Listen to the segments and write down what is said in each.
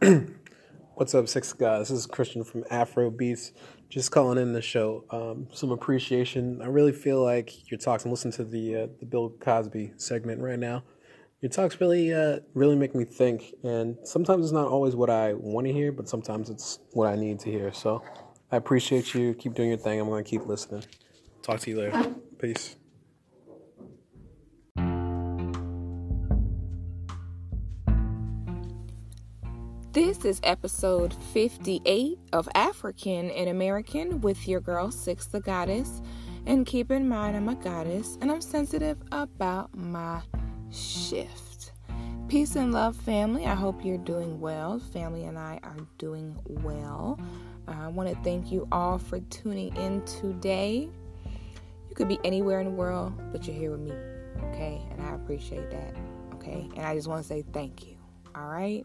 What's up, six guys? This is Christian from Afro Beats. Just calling in the show. Um, some appreciation. I really feel like your talks. I'm listening to the uh, the Bill Cosby segment right now. Your talks really uh, really make me think, and sometimes it's not always what I want to hear, but sometimes it's what I need to hear. So I appreciate you. Keep doing your thing. I'm going to keep listening. Talk to you later. Peace. This is episode 58 of African and American with your girl Six the Goddess. And keep in mind, I'm a goddess and I'm sensitive about my shift. Peace and love, family. I hope you're doing well. Family and I are doing well. I want to thank you all for tuning in today. You could be anywhere in the world, but you're here with me, okay? And I appreciate that, okay? And I just want to say thank you, all right?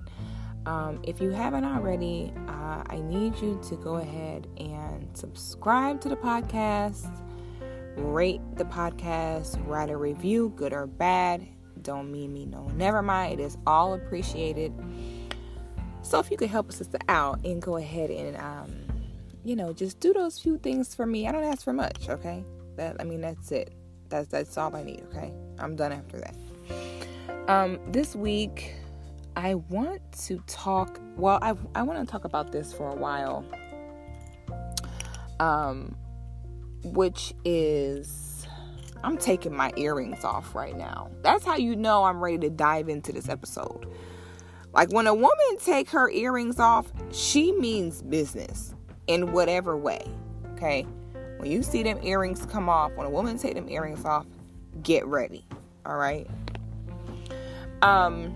Um, if you haven't already, uh, I need you to go ahead and subscribe to the podcast, rate the podcast, write a review, good or bad. Don't mean me no, never mind. It is all appreciated. So if you could help a sister out and go ahead and, um, you know, just do those few things for me. I don't ask for much, okay? That I mean, that's it. That's that's all I need. Okay, I'm done after that. Um, this week I want to talk. Well, I I want to talk about this for a while. Um, which is I'm taking my earrings off right now. That's how you know I'm ready to dive into this episode. Like when a woman take her earrings off, she means business in whatever way. Okay? When you see them earrings come off, when a woman take them earrings off, get ready. All right? Um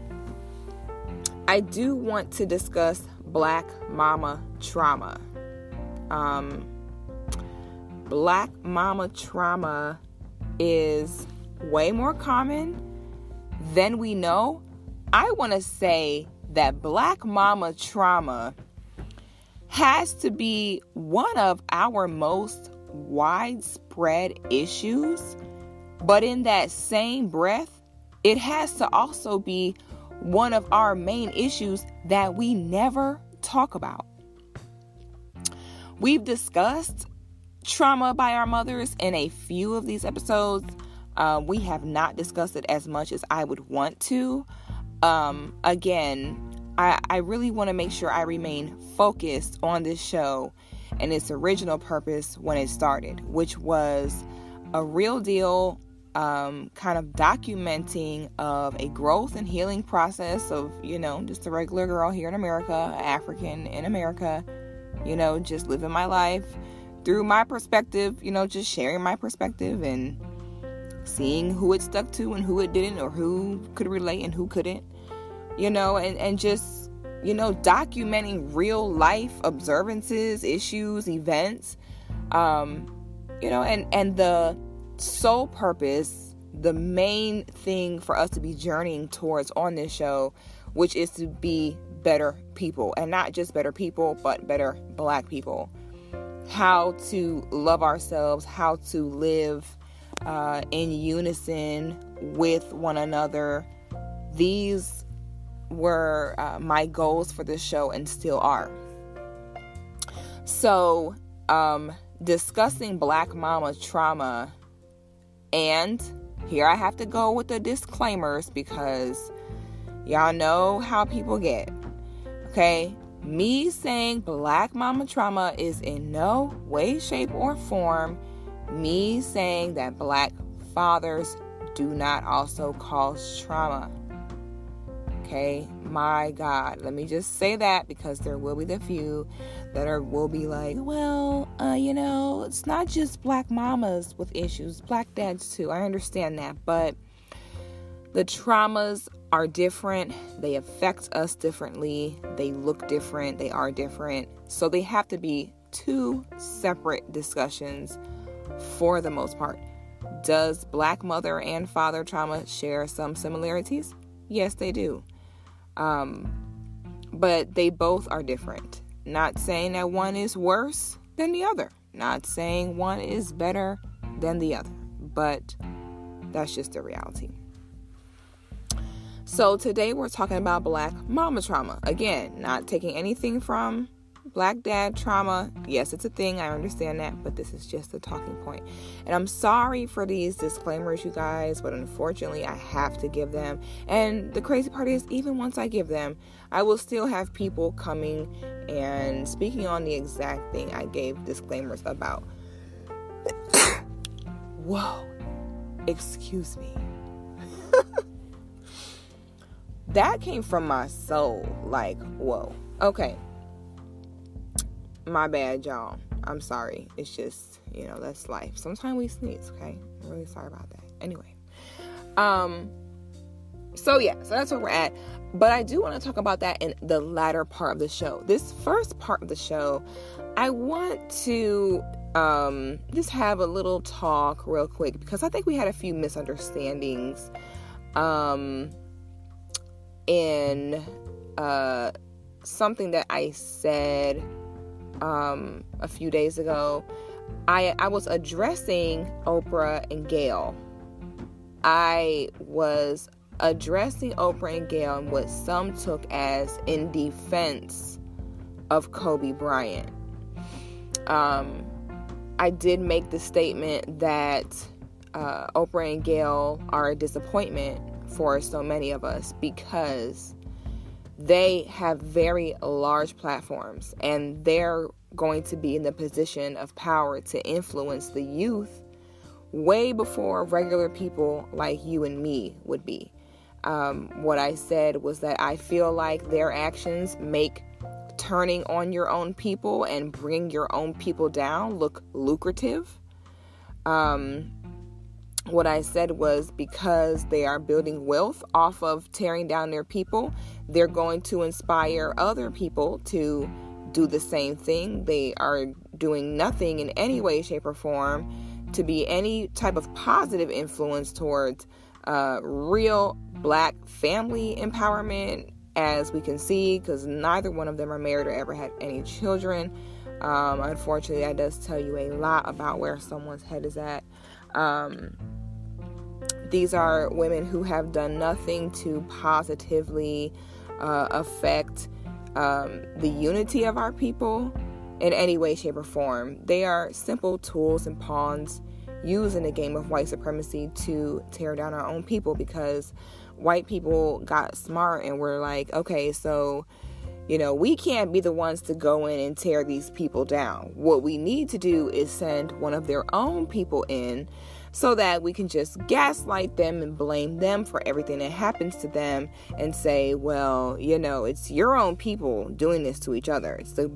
I do want to discuss black mama trauma. Um, black mama trauma is way more common than we know. I want to say that black mama trauma has to be one of our most widespread issues, but in that same breath, it has to also be one of our main issues that we never talk about. We've discussed trauma by our mothers in a few of these episodes. Uh, we have not discussed it as much as I would want to. Um, again, I, I really want to make sure I remain focused on this show and its original purpose when it started, which was a real deal um, kind of documenting of a growth and healing process of you know just a regular girl here in america african in america you know just living my life through my perspective you know just sharing my perspective and seeing who it stuck to and who it didn't or who could relate and who couldn't you know and and just you know documenting real life observances issues events um you know and and the sole purpose, the main thing for us to be journeying towards on this show, which is to be better people and not just better people, but better black people. How to love ourselves, how to live uh, in unison with one another. These were uh, my goals for this show and still are. So, um, discussing Black Mama trauma and here I have to go with the disclaimers because y'all know how people get. Okay? Me saying black mama trauma is in no way, shape, or form me saying that black fathers do not also cause trauma. Okay, my God, let me just say that because there will be the few that are will be like, well, uh, you know, it's not just black mamas with issues, black dads too. I understand that, but the traumas are different. They affect us differently. They look different. They are different. So they have to be two separate discussions for the most part. Does black mother and father trauma share some similarities? Yes, they do. Um, but they both are different. Not saying that one is worse than the other. Not saying one is better than the other. But that's just the reality. So today we're talking about black mama trauma. Again, not taking anything from black dad trauma. Yes, it's a thing. I understand that, but this is just a talking point. And I'm sorry for these disclaimers, you guys, but unfortunately, I have to give them. And the crazy part is, even once I give them, I will still have people coming and speaking on the exact thing I gave disclaimers about. Whoa. Excuse me. that came from my soul. Like, whoa. Okay. My bad, y'all. I'm sorry. It's just, you know, that's life. Sometimes we sneeze, okay? I'm really sorry about that. Anyway. Um so yeah, so that's where we're at. But I do want to talk about that in the latter part of the show. This first part of the show, I want to um, just have a little talk real quick because I think we had a few misunderstandings um, in uh, something that I said um, a few days ago. I, I was addressing Oprah and Gayle. I was addressing Oprah and Gayle and what some took as in defense of Kobe Bryant. Um, I did make the statement that uh, Oprah and Gayle are a disappointment for so many of us because they have very large platforms and they're going to be in the position of power to influence the youth way before regular people like you and me would be. Um, what I said was that I feel like their actions make turning on your own people and bring your own people down look lucrative. Um, what I said was because they are building wealth off of tearing down their people, they're going to inspire other people to do the same thing. They are doing nothing in any way, shape, or form to be any type of positive influence towards uh, real black family empowerment, as we can see, because neither one of them are married or ever had any children. Um, unfortunately, that does tell you a lot about where someone's head is at. Um, these are women who have done nothing to positively uh, affect um, the unity of our people in any way, shape, or form. They are simple tools and pawns used in the game of white supremacy to tear down our own people because white people got smart and were like, okay, so, you know, we can't be the ones to go in and tear these people down. What we need to do is send one of their own people in so that we can just gaslight them and blame them for everything that happens to them and say, well, you know, it's your own people doing this to each other. It's the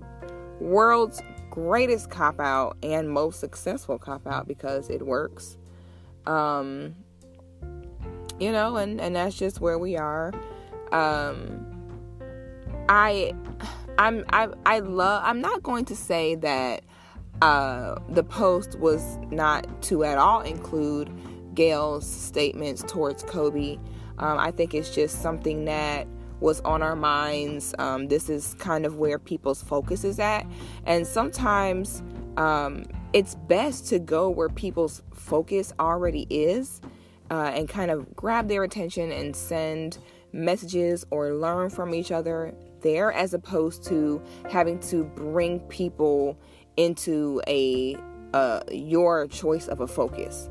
world's greatest cop out and most successful cop out because it works. Um, you know, and and that's just where we are. Um, I, I'm I I love. I'm not going to say that uh, the post was not to at all include Gayle's statements towards Kobe. Um, I think it's just something that was on our minds. Um, this is kind of where people's focus is at. And sometimes um, it's best to go where people's focus already is uh, and kind of grab their attention and send messages or learn from each other there as opposed to having to bring people into a uh, your choice of a focus.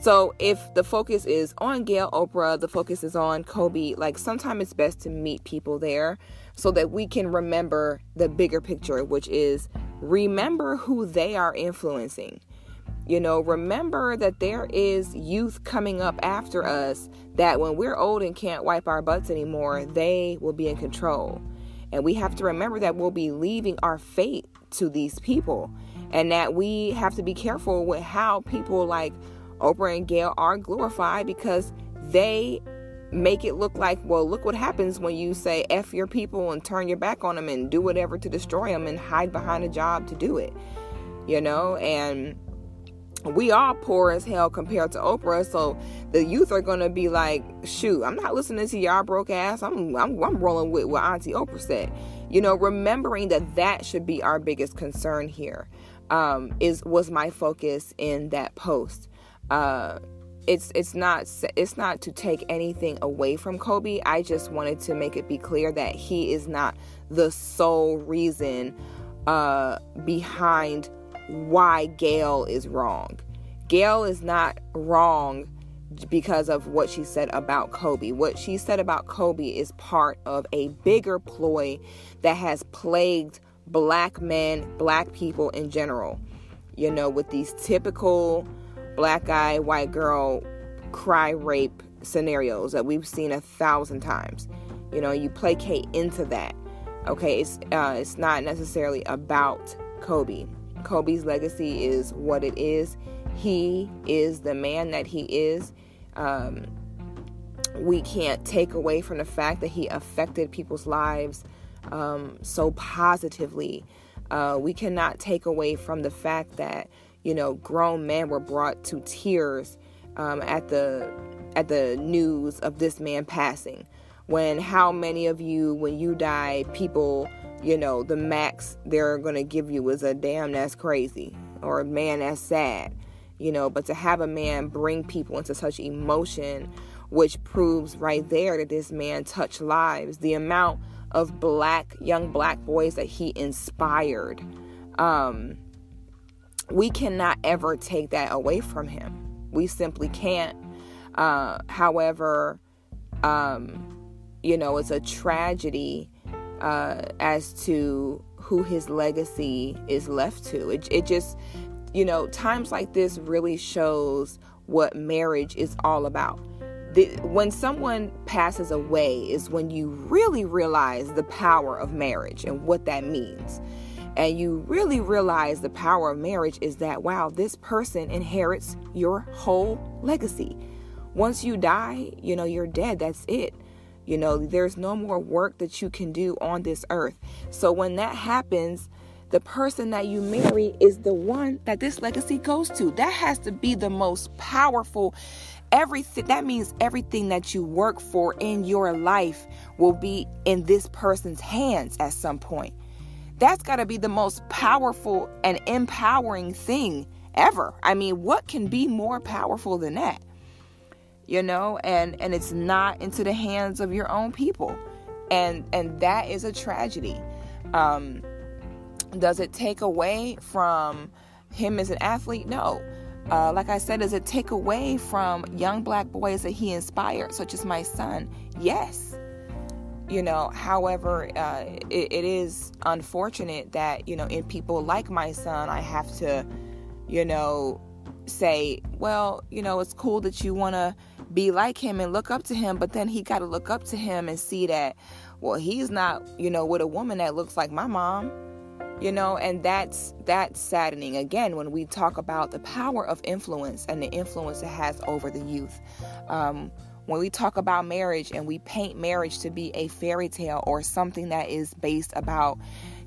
So if the focus is on Gayle Oprah, the focus is on Kobe, like sometimes it's best to meet people there so that we can remember the bigger picture, which is remember who they are influencing. You know, remember that there is youth coming up after us that when we're old and can't wipe our butts anymore, they will be in control. And we have to remember that we'll be leaving our fate to these people and that we have to be careful with how people like Oprah and Gayle are glorified because they make it look like, well, look what happens when you say F your people and turn your back on them and do whatever to destroy them and hide behind a job to do it. You know, and we are poor as hell compared to Oprah. So the youth are gonna be like, shoot, I'm not listening to y'all broke ass. I'm I'm, I'm rolling with what Auntie Oprah said. You know, remembering that that should be our biggest concern here um, is was my focus in that post. Uh, it's it's not it's not to take anything away from Kobe. I just wanted to make it be clear that he is not the sole reason uh, behind why Gayle is wrong. Gayle is not wrong because of what she said about Kobe. What she said about Kobe is part of a bigger ploy that has plagued black men, black people in general. You know, with these typical black guy, white girl cry rape scenarios that we've seen a thousand times. You know, you placate into that. Okay, it's uh, it's not necessarily about Kobe. Kobe's legacy is what it is. He is the man that he is. Um, we can't take away from the fact that he affected people's lives um, so positively. Uh, we cannot take away from the fact that you know grown men were brought to tears um, at the at the news of this man passing. When how many of you, when you die, people, you know, the max they're gonna give you is a damn that's crazy or a man that's sad you know, but to have a man bring people into such emotion, which proves right there that this man touched lives, the amount of black, young black boys that he inspired. Um, we cannot ever take that away from him. We simply can't. Uh, however, um, you know, it's a tragedy uh, as to who his legacy is left to. It, it just you know, times like this really shows what marriage is all about. The, when someone passes away is when you really realize the power of marriage and what that means. And you really realize the power of marriage is that, wow, this person inherits your whole legacy. Once you die, you know, you're dead. That's it. You know, there's no more work that you can do on this earth. So when that happens, the person that you marry is the one that this legacy goes to. That has to be the most powerful everything that means everything that you work for in your life will be in this person's hands at some point. That's got to be the most powerful and empowering thing ever. I mean, what can be more powerful than that? You know, and and it's not into the hands of your own people. And and that is a tragedy. Um does it take away from him as an athlete? No. Uh, like I said, does it take away from young black boys that he inspired, such as my son? Yes. You know, however, uh, it, it is unfortunate that, you know, in people like my son, I have to, you know, say, well, you know, it's cool that you want to be like him and look up to him, but then he got to look up to him and see that, well, he's not, you know, with a woman that looks like my mom you know and that's that's saddening. Again when we talk about the power of influence and the influence it has over the youth um, when we talk about marriage and we paint marriage to be a fairy tale or something that is based about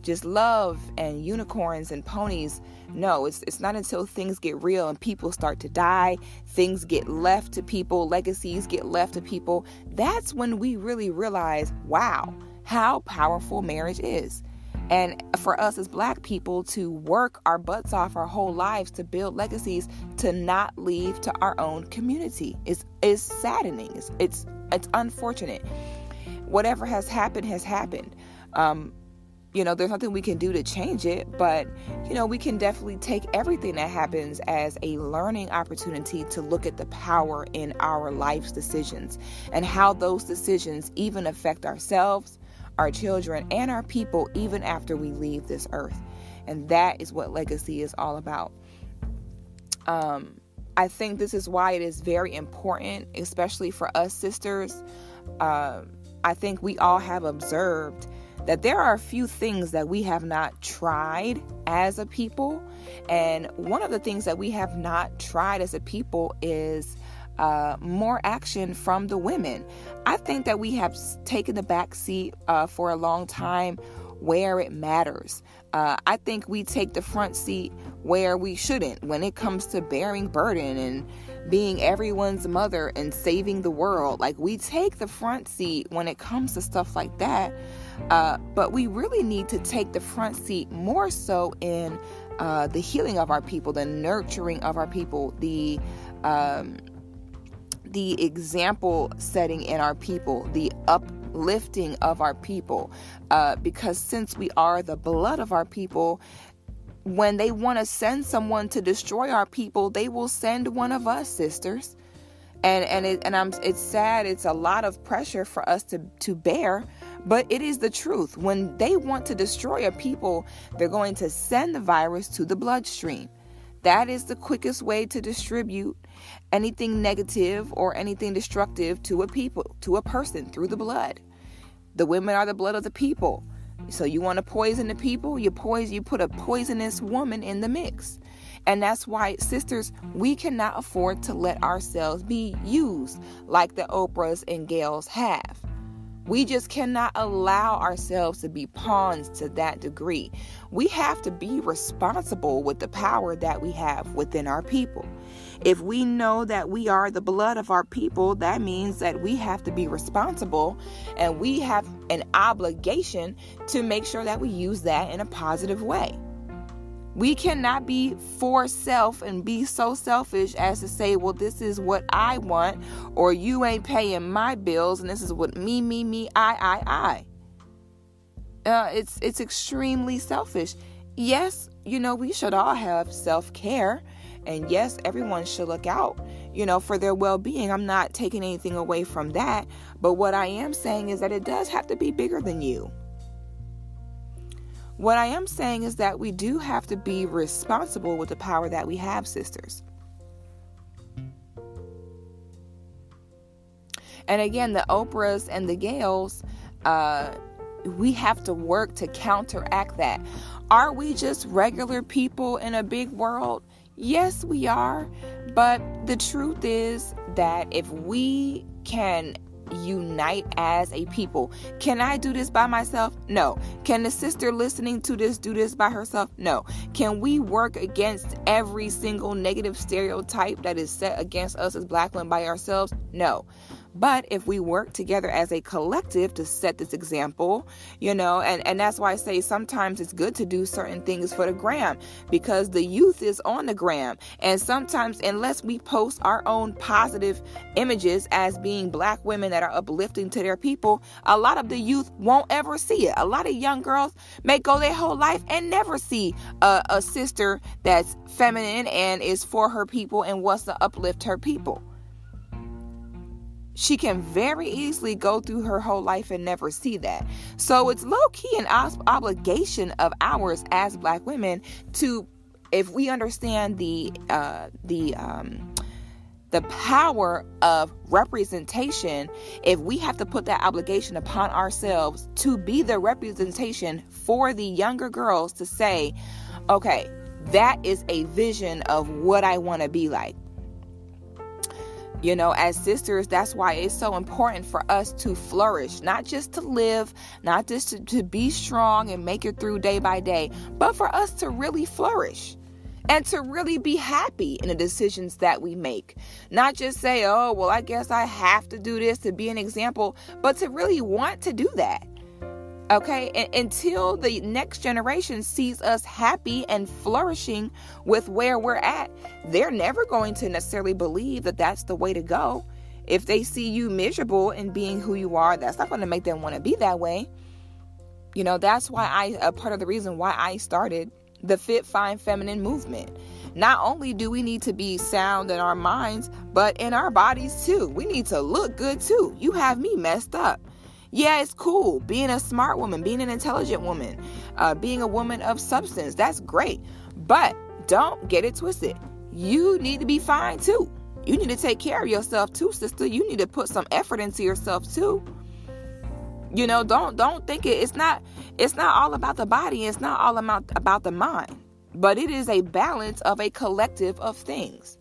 just love and unicorns and ponies no it's it's not until things get real and people start to die things get left to people legacies get left to people that's when we really realize wow how powerful marriage is and for us as black people to work our butts off our whole lives to build legacies to not leave to our own community is is saddening. It's it's, it's unfortunate. Whatever has happened has happened. Um, you know, there's nothing we can do to change it, but you know, we can definitely take everything that happens as a learning opportunity to look at the power in our life's decisions and how those decisions even affect ourselves, our children, and our people even after we leave this earth. And that is what legacy is all about. Um, I think this is why it is very important, especially for us sisters. Uh, I think we all have observed that there are a few things that we have not tried as a people. And one of the things that we have not tried as a people is uh, more action from the women. I think that we have taken the back seat uh, for a long time where it matters. Uh, I think we take the front seat where we shouldn't when it comes to bearing burden and being everyone's mother and saving the world. Like we take the front seat when it comes to stuff like that. Uh, but we really need to take the front seat more so in uh, the healing of our people, the nurturing of our people, the um, the example setting in our people, the uplifting of our people. Uh, because since we are the blood of our people, when they want to send someone to destroy our people, they will send one of us, sisters. And and it, and I'm it's sad. It's a lot of pressure for us to to bear, but it is the truth. When they want to destroy a people, they're going to send the virus to the bloodstream. That is the quickest way to distribute anything negative or anything destructive to a people, to a person through the blood. The women are the blood of the people. So you want to poison the people, you poison you put a poisonous woman in the mix. And that's why, sisters, we cannot afford to let ourselves be used like the Oprahs and Gayles have. We just cannot allow ourselves to be pawns to that degree. We have to be responsible with the power that we have within our people. If we know that we are the blood of our people, that means that we have to be responsible and we have an obligation to make sure that we use that in a positive way. We cannot be for self and be so selfish as to say, well, this is what I want, or you ain't paying my bills, and this is what me, me, me, I, I, I. Uh, it's it's extremely selfish. Yes, you know we should all have self care, and yes, everyone should look out, you know, for their well being. I'm not taking anything away from that, but what I am saying is that it does have to be bigger than you. What I am saying is that we do have to be responsible with the power that we have, sisters. And again, the Oprahs and the Gayles, uh, we have to work to counteract that. Are we just regular people in a big world? Yes, we are. But the truth is that if we can unite as a people. Can I do this by myself? No. Can the sister listening to this do this by herself? No. Can we work against every single negative stereotype that is set against us as black women by ourselves? No. But if we work together as a collective to set this example, you know, and, and that's why I say sometimes it's good to do certain things for the gram because the youth is on the gram. And sometimes, unless we post our own positive images as being black women that are uplifting to their people, a lot of the youth won't ever see it. A lot of young girls may go their whole life and never see a, a sister that's feminine and is for her people and wants to uplift her people she can very easily go through her whole life and never see that. So it's low key an obligation of ours as black women to, if we understand the uh, the um, the power of representation, if we have to put that obligation upon ourselves to be the representation for the younger girls to say, okay, that is a vision of what I want to be like. You know, as sisters, that's why it's so important for us to flourish, not just to live, not just to, to be strong and make it through day by day, but for us to really flourish and to really be happy in the decisions that we make. Not just say, oh, well, I guess I have to do this to be an example, but to really want to do that. Okay, and until the next generation sees us happy and flourishing with where we're at, they're never going to necessarily believe that that's the way to go. If they see you miserable and being who you are, that's not going to make them want to be that way. You know, that's why I, a part of the reason why I started the Fit Fine Feminine movement. Not only do we need to be sound in our minds, but in our bodies too. We need to look good too. You have me messed up. Yeah, it's cool being a smart woman, being an intelligent woman, uh, being a woman of substance. That's great. But don't get it twisted. You need to be fine too. You need to take care of yourself too, sister. You need to put some effort into yourself too. You know, don't don't think it, it's not it's not all about the body, it's not all about about the mind. But it is a balance of a collective of things.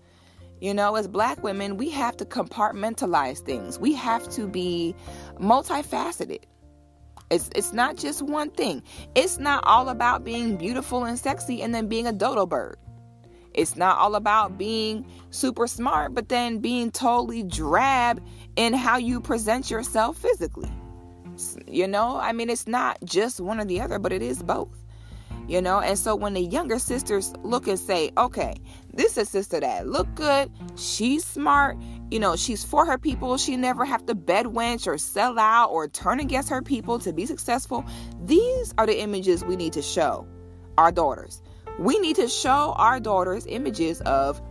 You know, as black women, we have to compartmentalize things. We have to be multifaceted. It's it's not just one thing. It's not all about being beautiful and sexy and then being a dodo bird. It's not all about being super smart but then being totally drab in how you present yourself physically. You know, I mean it's not just one or the other, but it is both. You know, and so when the younger sisters look and say, "Okay, this is sister that look good, she's smart, you know, she's for her people. She never have to bedwench or sell out or turn against her people to be successful. These are the images we need to show our daughters. We need to show our daughters images of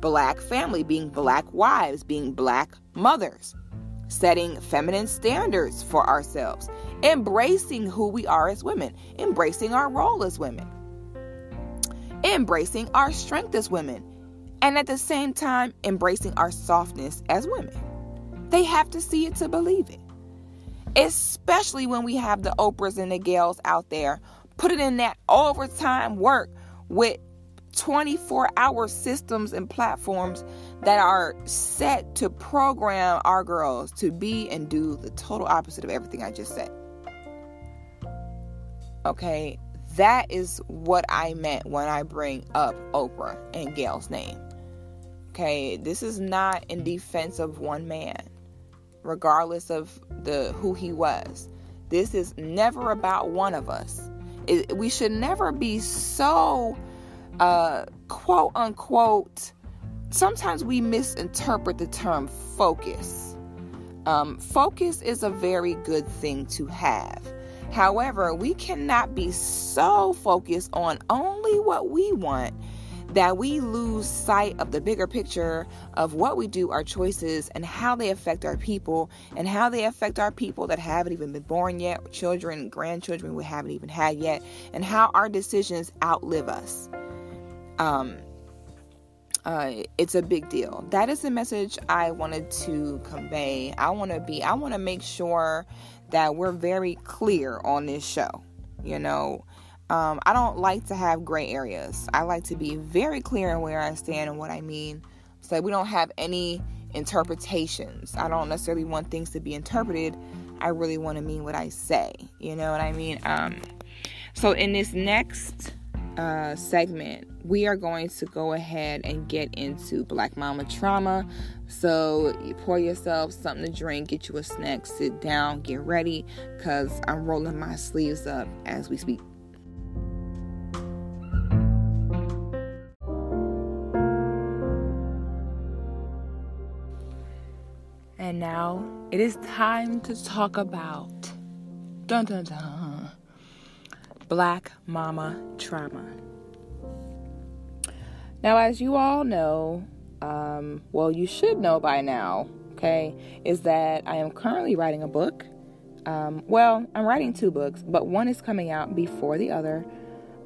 black family, being black wives, being black mothers, setting feminine standards for ourselves, embracing who we are as women, embracing our role as women, embracing our strength as women, and at the same time embracing our softness as women. They have to see it to believe it. Especially when we have the Oprahs and the Gayles out there putting in that overtime work with 24 hour systems and platforms that are set to program our girls to be and do the total opposite of everything I just said. Okay, that is what I meant when I bring up Oprah and Gayle's name. Okay, this is not in defense of one man, regardless of the who he was. This is never about one of us. It, we should never be so uh, quote unquote. Sometimes we misinterpret the term focus. Um, focus is a very good thing to have. However, we cannot be so focused on only what we want that we lose sight of the bigger picture of what we do, our choices, and how they affect our people, and how they affect our people that haven't even been born yet, children, grandchildren we haven't even had yet, and how our decisions outlive us. Um, uh, it's a big deal. That is the message I wanted to convey. I want to be, I want to make sure that we're very clear on this show. You know, um, I don't like to have gray areas. I like to be very clear in where I stand and what I mean. So we don't have any interpretations. I don't necessarily want things to be interpreted. I really want to mean what I say. You know what I mean? Um, so in this next uh, segment, we are going to go ahead and get into Black Mama trauma. So you pour yourself something to drink, get you a snack, sit down, get ready, because I'm rolling my sleeves up as we speak. And now it is time to talk about dun dun dun Black Mama Trauma. Now, as you all know, um, well, you should know by now, okay, is that I am currently writing a book. Um, well, I'm writing two books, but one is coming out before the other.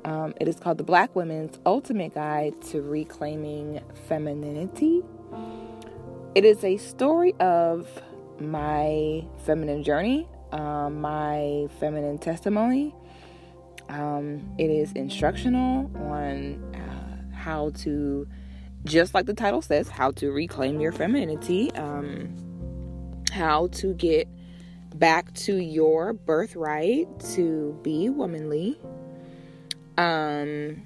Um, it is called The Black Women's Ultimate Guide to Reclaiming Femininity it is a story of my feminine journey, um, my feminine testimony. Um, it is instructional on uh, how to, just like the title says, how to reclaim your femininity, um, how to get back to your birthright to be womanly. Um,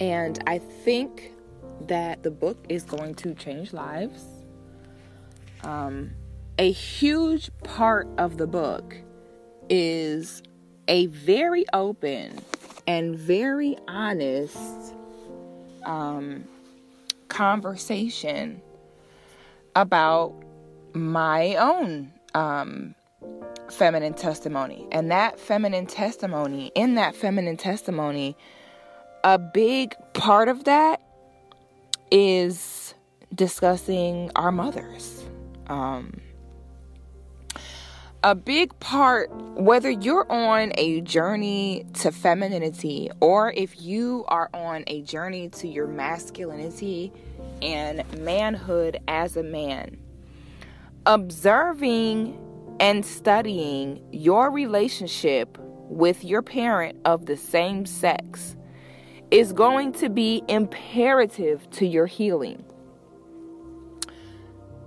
and I think that the book is going to change lives. Um, a huge part of the book is a very open and very honest um, conversation about my own um, feminine testimony. And that feminine testimony, in that feminine testimony, a big part of that is discussing our mothers. Um, a big part, whether you're on a journey to femininity or if you are on a journey to your masculinity and manhood as a man, observing and studying your relationship with your parent of the same sex is going to be imperative to your healing.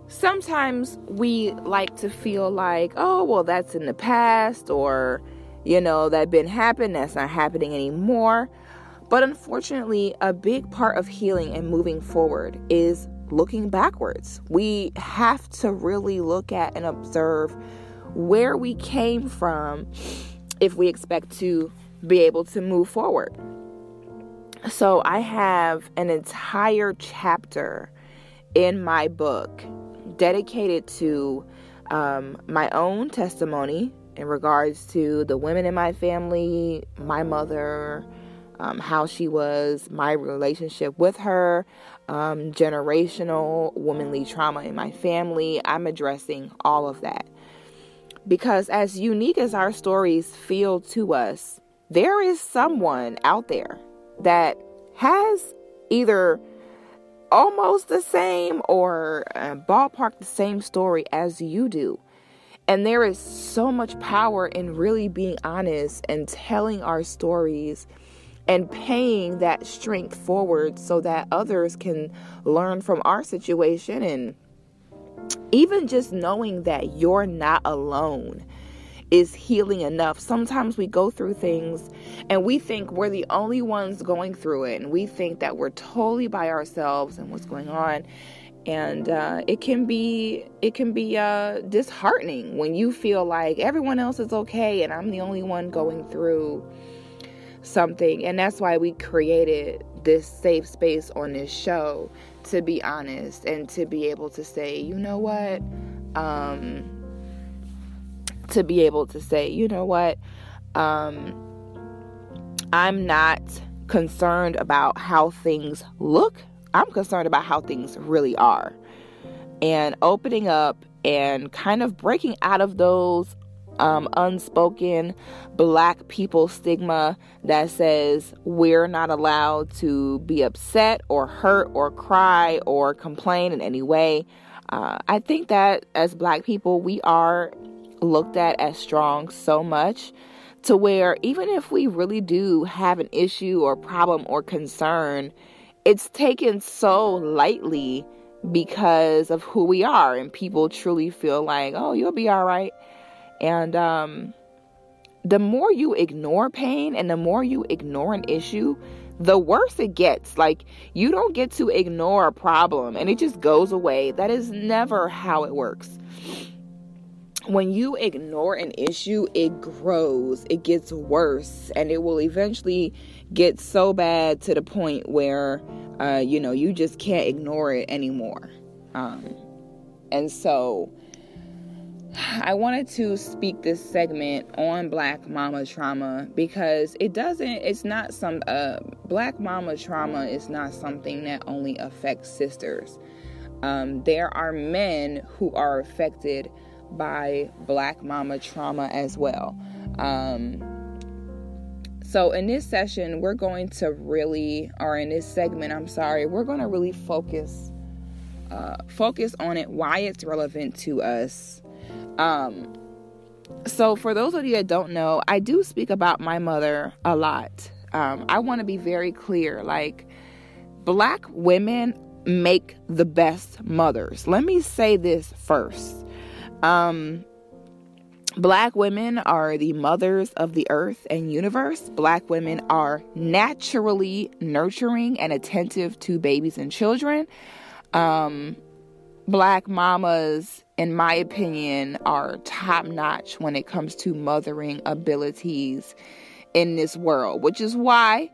Sometimes we like to feel like, oh, well, that's in the past, or, you know, that been happened, that's not happening anymore. But unfortunately, a big part of healing and moving forward is looking backwards. We have to really look at and observe where we came from if we expect to be able to move forward. So I have an entire chapter in my book dedicated to um, my own testimony in regards to the women in my family, my mother, um, how she was, my relationship with her, um, generational womanly trauma in my family. I'm addressing all of that. Because as unique as our stories feel to us, there is someone out there that has either almost the same or uh, ballpark the same story as you do. And there is so much power in really being honest and telling our stories and paying that strength forward so that others can learn from our situation and even just knowing that you're not alone is healing enough. Sometimes we go through things and we think we're the only ones going through it, and we think that we're totally by ourselves and what's going on. And uh, it can be it can be uh, disheartening when you feel like everyone else is okay and I'm the only one going through something. And that's why we created this safe space on this show to be honest and to be able to say, you know what. Um, to be able to say, you know what, um, I'm not concerned about how things look. I'm concerned about how things really are. And opening up and kind of breaking out of those um, unspoken black people stigma that says we're not allowed to be upset or hurt or cry or complain in any way. Uh, I think that as black people, we are looked at as strong so much to where even if we really do have an issue or problem or concern, it's taken so lightly because of who we are and people truly feel like, "Oh, you'll be all right." And um the more you ignore pain and the more you ignore an issue, the worse it gets. Like, you don't get to ignore a problem and it just goes away. That is never how it works when you ignore an issue, it grows, it gets worse, and it will eventually get so bad to the point where, uh, you know, you just can't ignore it anymore. Um, and so, I wanted to speak this segment on Black Mama trauma because it doesn't, it's not some, uh, Black Mama trauma is not something that only affects sisters. Um, there are men who are affected by Black Mama trauma as well. Um, so, in this session, we're going to really, or in this segment, I'm sorry, we're going to really focus. Uh, focus on it, why it's relevant to us. Um, so, for those of you that don't know, I do speak about my mother a lot. Um, I want to be very clear like, black women make the best mothers. Let me say this first. Um, Black women are the mothers of the earth and universe. Black women are naturally nurturing and attentive to babies and children. Um, black mamas, in my opinion, are top notch when it comes to mothering abilities in this world, which is why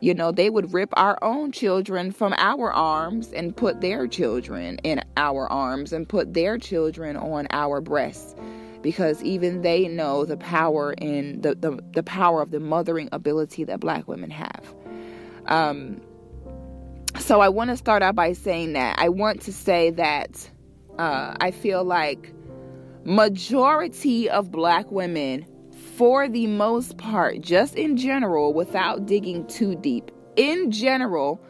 you know, they would rip our own children from our arms and put their children in our arms and put their children on our breasts because even they know the power in the, the, the power of the mothering ability that black women have. Um, so I want to start out by saying that I want to say that uh, I feel like majority of black women for the most part, just in general, without digging too deep, in general,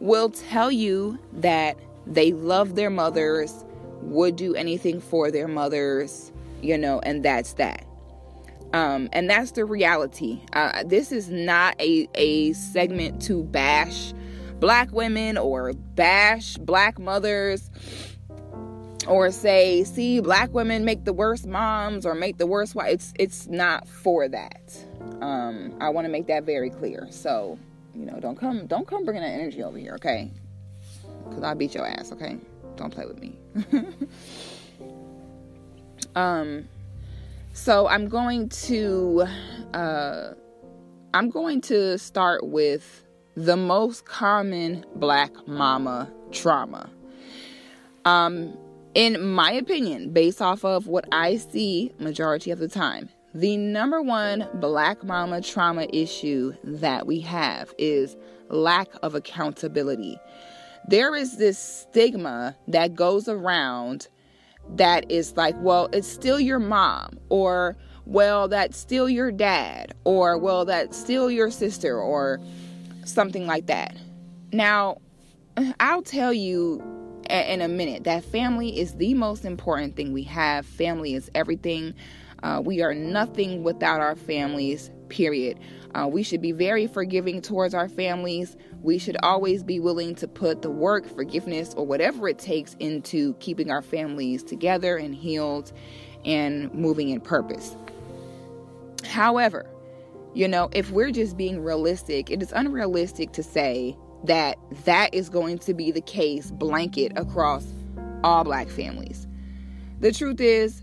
will tell you that they love their mothers, would do anything for their mothers, you know, and that's that. Um, and that's the reality. Uh, this is not a, a segment to bash black women or bash black mothers or say see black women make the worst moms or make the worst wife it's it's not for that. Um i want to make that very clear. So you know don't come don't come bringing that energy over here okay? Because i'll beat your ass okay? Don't play with me. Um so i'm going to uh i'm going to start with the most common black mama trauma. Um, in my opinion, based off of what I see majority of the time, the number one black mama trauma issue that we have is lack of accountability. There is this stigma that goes around that is like, well, it's still your mom, or well, that's still your dad, or well, that's still your sister, or something like that. Now, I'll tell you in a minute that family is the most important thing we have. Family is everything. Uh, we are nothing without our families, period. Uh, we should be very forgiving towards our families. We should always be willing to put the work, forgiveness, or whatever it takes into keeping our families together and healed and moving in purpose. However, you know, if we're just being realistic, it is unrealistic to say that that is going to be the case blanket across all black families. The truth is,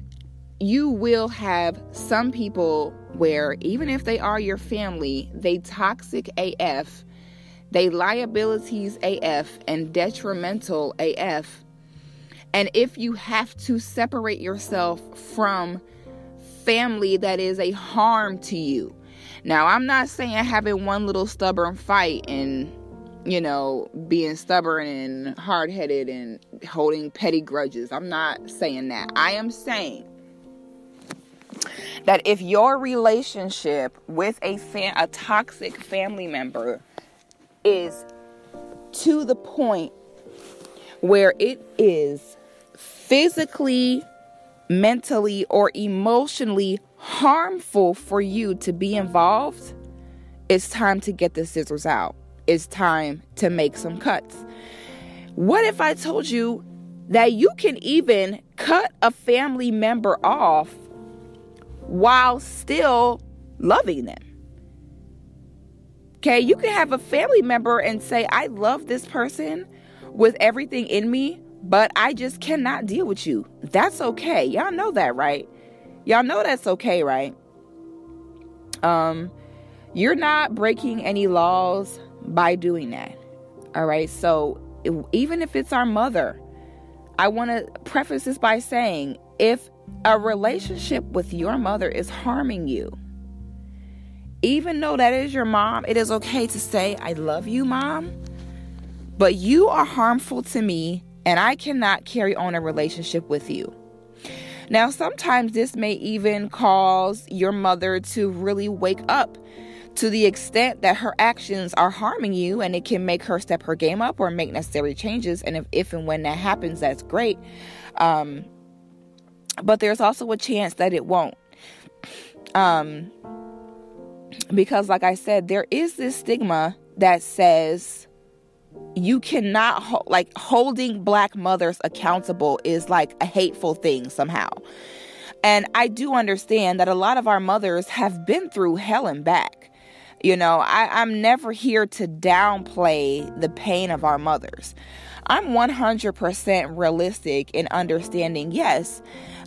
you will have some people where even if they are your family, they toxic AF, they liabilities AF and detrimental AF. And if you have to separate yourself from family that is a harm to you. Now, I'm not saying having one little stubborn fight and you know, being stubborn and hard headed and holding petty grudges. I'm not saying that. I am saying that if your relationship with a fan, a toxic family member is to the point where it is physically, mentally, or emotionally harmful for you to be involved, it's time to get the scissors out. It's time to make some cuts. What if I told you that you can even cut a family member off while still loving them. Okay, you can have a family member and say, I love this person with everything in me, but I just cannot deal with you. That's okay. Y'all know that, right? Y'all know that's okay, right? Um, you're not breaking any laws by doing that. All right. So even if it's our mother, I want to preface this by saying if a relationship with your mother is harming you, even though that is your mom, it is okay to say, I love you, mom, but you are harmful to me and I cannot carry on a relationship with you. Now, sometimes this may even cause your mother to really wake up to the extent that her actions are harming you and it can make her step her game up or make necessary changes. And if, if and when that happens, that's great. Um, but there's also a chance that it won't. Um, because, like I said, there is this stigma that says you cannot ho- like holding black mothers accountable is like a hateful thing somehow. And I do understand that a lot of our mothers have been through hell and back. You know, I, I'm never here to downplay the pain of our mothers. I'm 100% realistic in understanding, yes,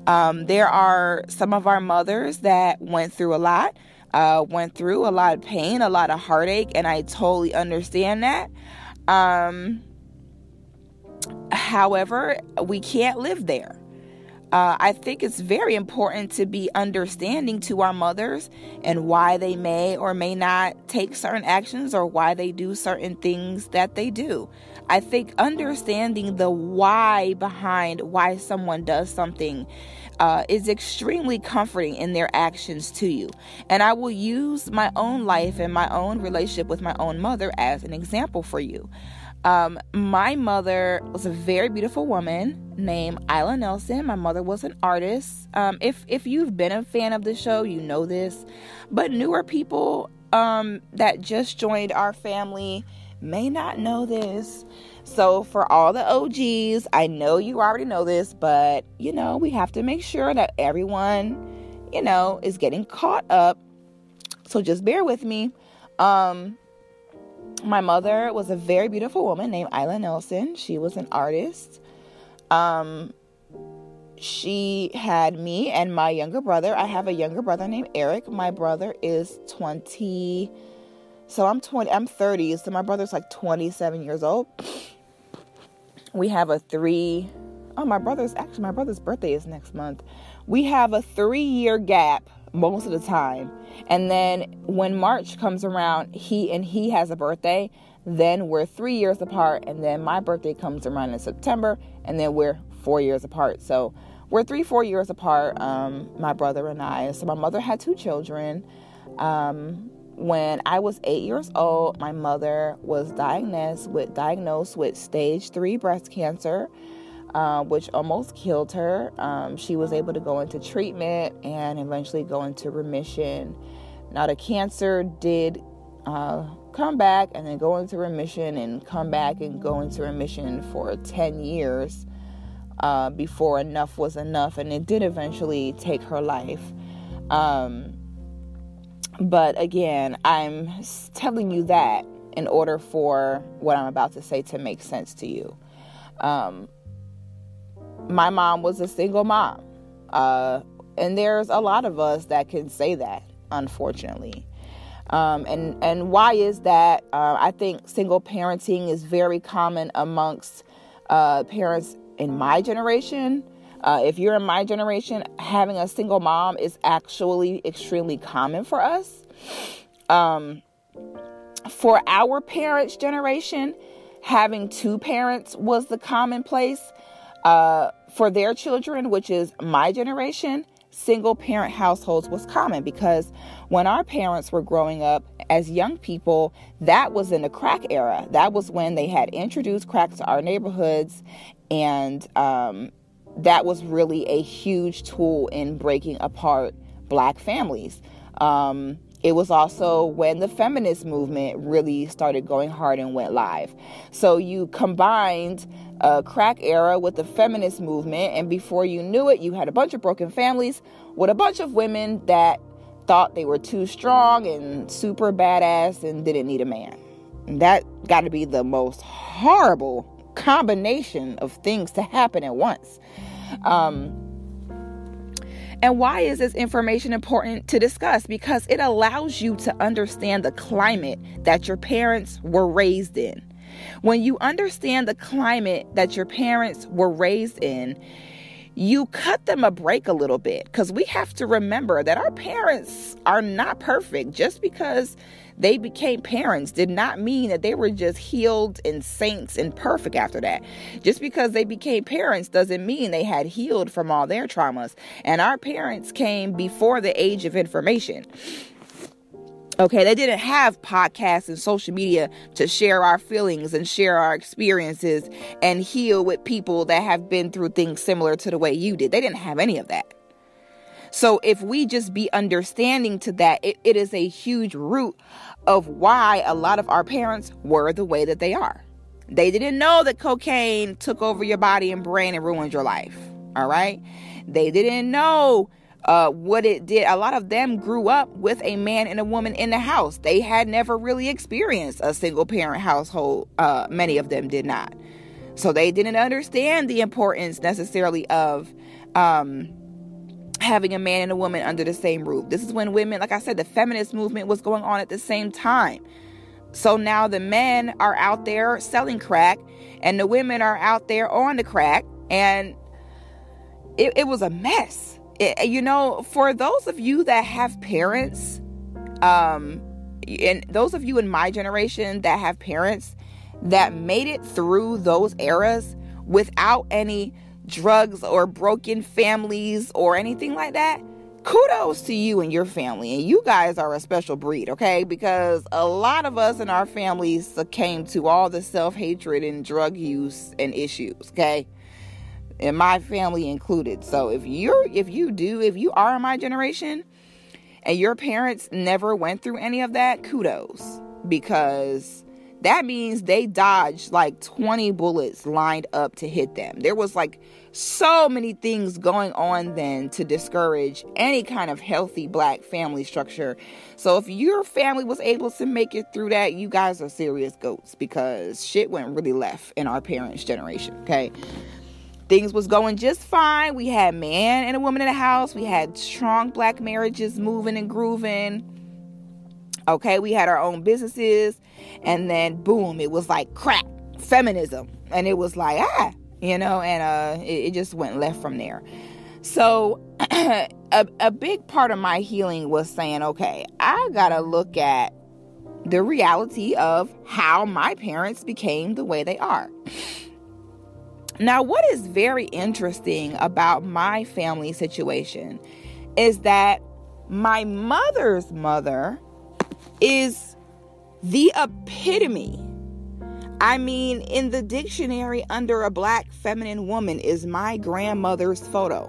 um, there are some of our mothers that went through a lot, uh, went through a lot of pain, a lot of heartache, and I totally understand that. Um, however, we can't live there. Uh, I think it's very important to be understanding to our mothers and why they may or may not take certain actions or why they do certain things that they do. I think understanding the why behind why someone does something uh, is extremely comforting in their actions to you. And I will use my own life and my own relationship with my own mother as an example for you. Um, my mother was a very beautiful woman named Isla Nelson. My mother was an artist. Um, if if you've been a fan of the show, you know this. But newer people um, that just joined our family may not know this. So, for all the OGs, I know you already know this, but you know, we have to make sure that everyone, you know, is getting caught up. So, just bear with me. Um, my mother was a very beautiful woman named Isla Nelson. She was an artist. Um, she had me and my younger brother. I have a younger brother named Eric. My brother is 20. So I'm 20, I'm 30. So my brother's like 27 years old. We have a three, oh, my brother's actually, my brother's birthday is next month. We have a three year gap most of the time. And then when March comes around, he and he has a birthday. Then we're three years apart. And then my birthday comes around in September. And then we're four years apart. So we're three, four years apart, um, my brother and I. So my mother had two children. Um, when I was eight years old, my mother was diagnosed with diagnosed with stage three breast cancer, uh, which almost killed her. Um, she was able to go into treatment and eventually go into remission. Now the cancer did uh, come back and then go into remission and come back and go into remission for 10 years uh, before enough was enough, and it did eventually take her life. Um, but again, I'm telling you that in order for what I'm about to say to make sense to you. Um, my mom was a single mom. Uh, and there's a lot of us that can say that, unfortunately. Um, and and why is that? Uh, I think single parenting is very common amongst uh, parents in my generation. Uh, if you're in my generation, having a single mom is actually extremely common for us. Um, for our parents' generation, having two parents was the commonplace. Uh, for their children, which is my generation, single parent households was common because when our parents were growing up as young people, that was in the crack era. That was when they had introduced crack to our neighborhoods and um, that was really a huge tool in breaking apart black families. Um, it was also when the feminist movement really started going hard and went live. So you combined a crack era with the feminist movement, and before you knew it, you had a bunch of broken families with a bunch of women that thought they were too strong and super badass and didn't need a man. And that got to be the most horrible combination of things to happen at once. Um, and why is this information important to discuss? Because it allows you to understand the climate that your parents were raised in. When you understand the climate that your parents were raised in, you cut them a break a little bit because we have to remember that our parents are not perfect just because they became parents did not mean that they were just healed and saints and perfect after that. Just because they became parents doesn't mean they had healed from all their traumas. And our parents came before the age of information. Okay, they didn't have podcasts and social media to share our feelings and share our experiences and heal with people that have been through things similar to the way you did. They didn't have any of that. So if we just be understanding to that, it, it is a huge root of why a lot of our parents were the way that they are. They didn't know that cocaine took over your body and brain and ruined your life. All right. They didn't know uh, what it did. A lot of them grew up with a man and a woman in the house. They had never really experienced a single parent household. Uh, many of them did not. So they didn't understand the importance necessarily of um, having a man and a woman under the same roof. This is when women, like I said, the feminist movement was going on at the same time. So now the men are out there selling crack and the women are out there on the crack. And it, it was a mess. It, you know, for those of you that have parents, um, and those of you in my generation that have parents that made it through those eras without any drugs or broken families or anything like that, kudos to you and your family. And you guys are a special breed, okay? Because a lot of us in our families succumb to all the self hatred and drug use and issues, okay? And my family included. So if you're, if you do, if you are in my generation and your parents never went through any of that, kudos. Because that means they dodged like 20 bullets lined up to hit them. There was like so many things going on then to discourage any kind of healthy black family structure. So if your family was able to make it through that, you guys are serious goats because shit went really left in our parents' generation, okay? Things was going just fine. We had man and a woman in the house. We had strong black marriages moving and grooving. Okay, we had our own businesses and then boom, it was like crack feminism and it was like, ah, you know, and uh, it, it just went left from there. So, a, a big part of my healing was saying, okay, I gotta look at the reality of how my parents became the way they are. Now, what is very interesting about my family situation is that my mother's mother is the epitome. I mean, in the dictionary, under a black feminine woman is my grandmother's photo.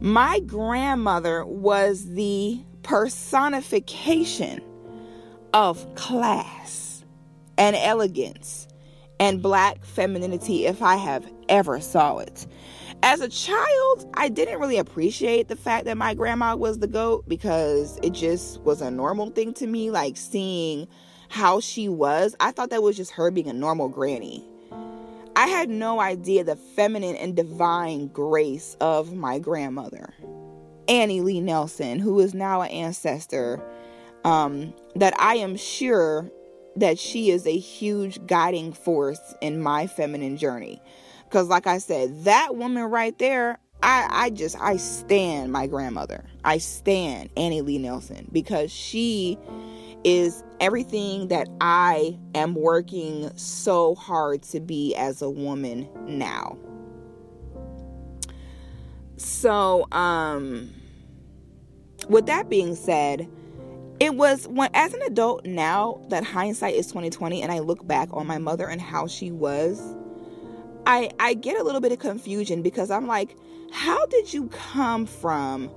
My grandmother was the personification of class and elegance and black femininity if I have ever saw it. As a child, I didn't really appreciate the fact that my grandma was the goat because it just was a normal thing to me like seeing how she was. I thought that was just her being a normal granny. I had no idea the feminine and divine grace of my grandmother, Annie Lee Nelson, who is now an ancestor, um, that I am sure that she is a huge guiding force in my feminine journey. Because, like I said, that woman right there, I, I just, I stand my grandmother. I stand Annie Lee Nelson because she is everything that I am working so hard to be as a woman now. So, um, with that being said, it was when as an adult now that hindsight is 2020 and I look back on my mother and how she was, I I get a little bit of confusion because I'm like, how did you come from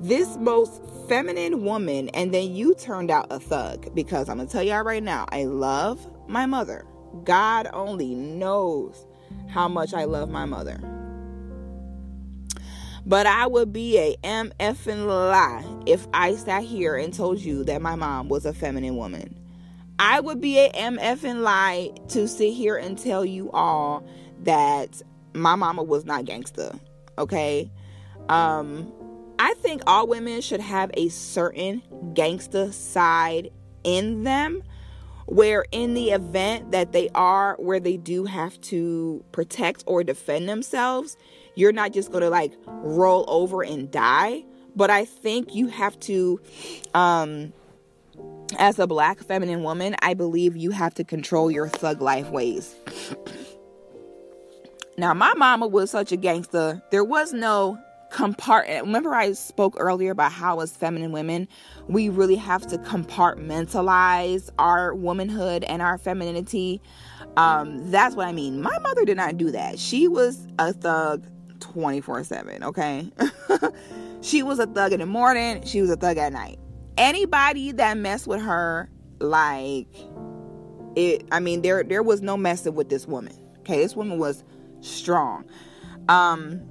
this most feminine woman and then you turned out a thug. Because i'm gonna tell y'all right now i love my mother. God only knows how much i love my mother. But i would be a mf and lie if i sat here and told you that my mom was a feminine woman. I would be a mf and lie to sit here and tell you all that my mama was not gangster okay? Um I think all women should have a certain gangster side in them where in the event that they are where they do have to protect or defend themselves, you're not just going to like roll over and die, but I think you have to um as a black feminine woman, I believe you have to control your thug life ways. Now, my mama was such a gangster. There was no compart remember i spoke earlier about how as feminine women we really have to compartmentalize our womanhood and our femininity. Um that's what i mean. My mother did not do that. She was a thug 24 7 okay? She was a thug in the morning. She was a thug at night. Anybody that messed with her like it i mean there there was no messing with this woman okay? This woman was strong. Um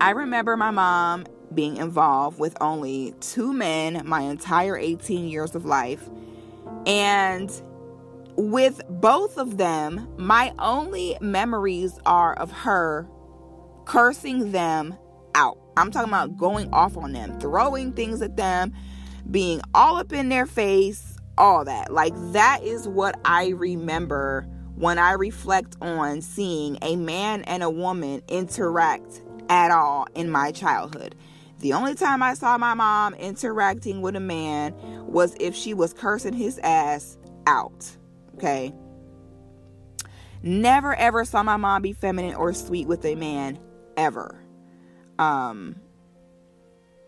I remember my mom being involved with only two men my entire 18 years of life. And with both of them, my only memories are of her cursing them out. I'm talking about going off on them, throwing things at them, being all up in their face, all that. Like, that is what I remember when I reflect on seeing a man and a woman interact at all in my childhood. The only time I saw my mom interacting with a man was if she was cursing his ass out. Okay. Never ever saw my mom be feminine or sweet with a man ever. Um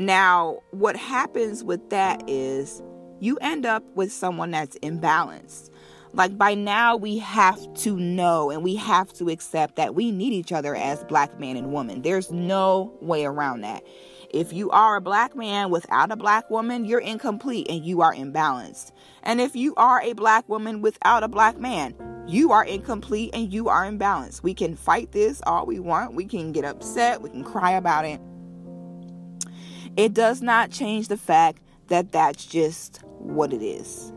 now what happens with that is you end up with someone that's imbalanced. Like by now, we have to know and we have to accept that we need each other as black man and woman. There's no way around that. If you are a black man without a black woman, you're incomplete and you are imbalanced. And if you are a black woman without a black man, you are incomplete and you are imbalanced. We can fight this all we want. We can get upset. We can cry about it. It does not change the fact that that's just what it is.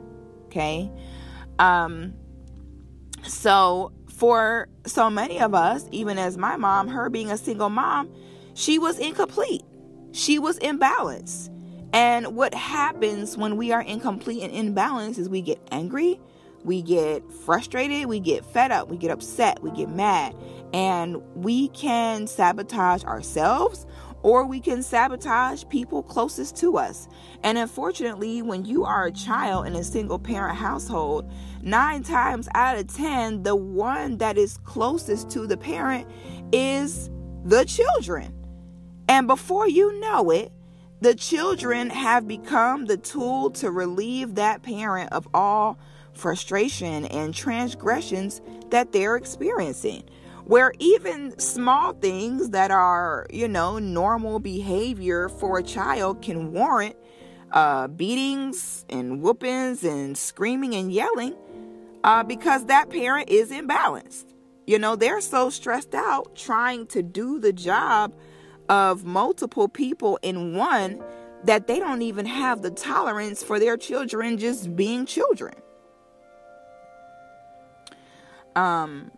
Okay? Um, so for so many of us, even as my mom, her being a single mom, she was incomplete. She was imbalanced. And what happens when we are incomplete and imbalanced is we get angry, we get frustrated, we get fed up, we get upset, we get mad. And we can sabotage ourselves or we can sabotage people closest to us. And unfortunately, when you are a child in a single parent household, nine times out of 10, the one that is closest to the parent is the children. And before you know it, the children have become the tool to relieve that parent of all frustration and transgressions that they're experiencing where even small things that are, you know, normal behavior for a child can warrant uh, beatings and whoopings and screaming and yelling uh, because that parent is imbalanced. You know, they're so stressed out trying to do the job of multiple people in one that they don't even have the tolerance for their children just being children. Um,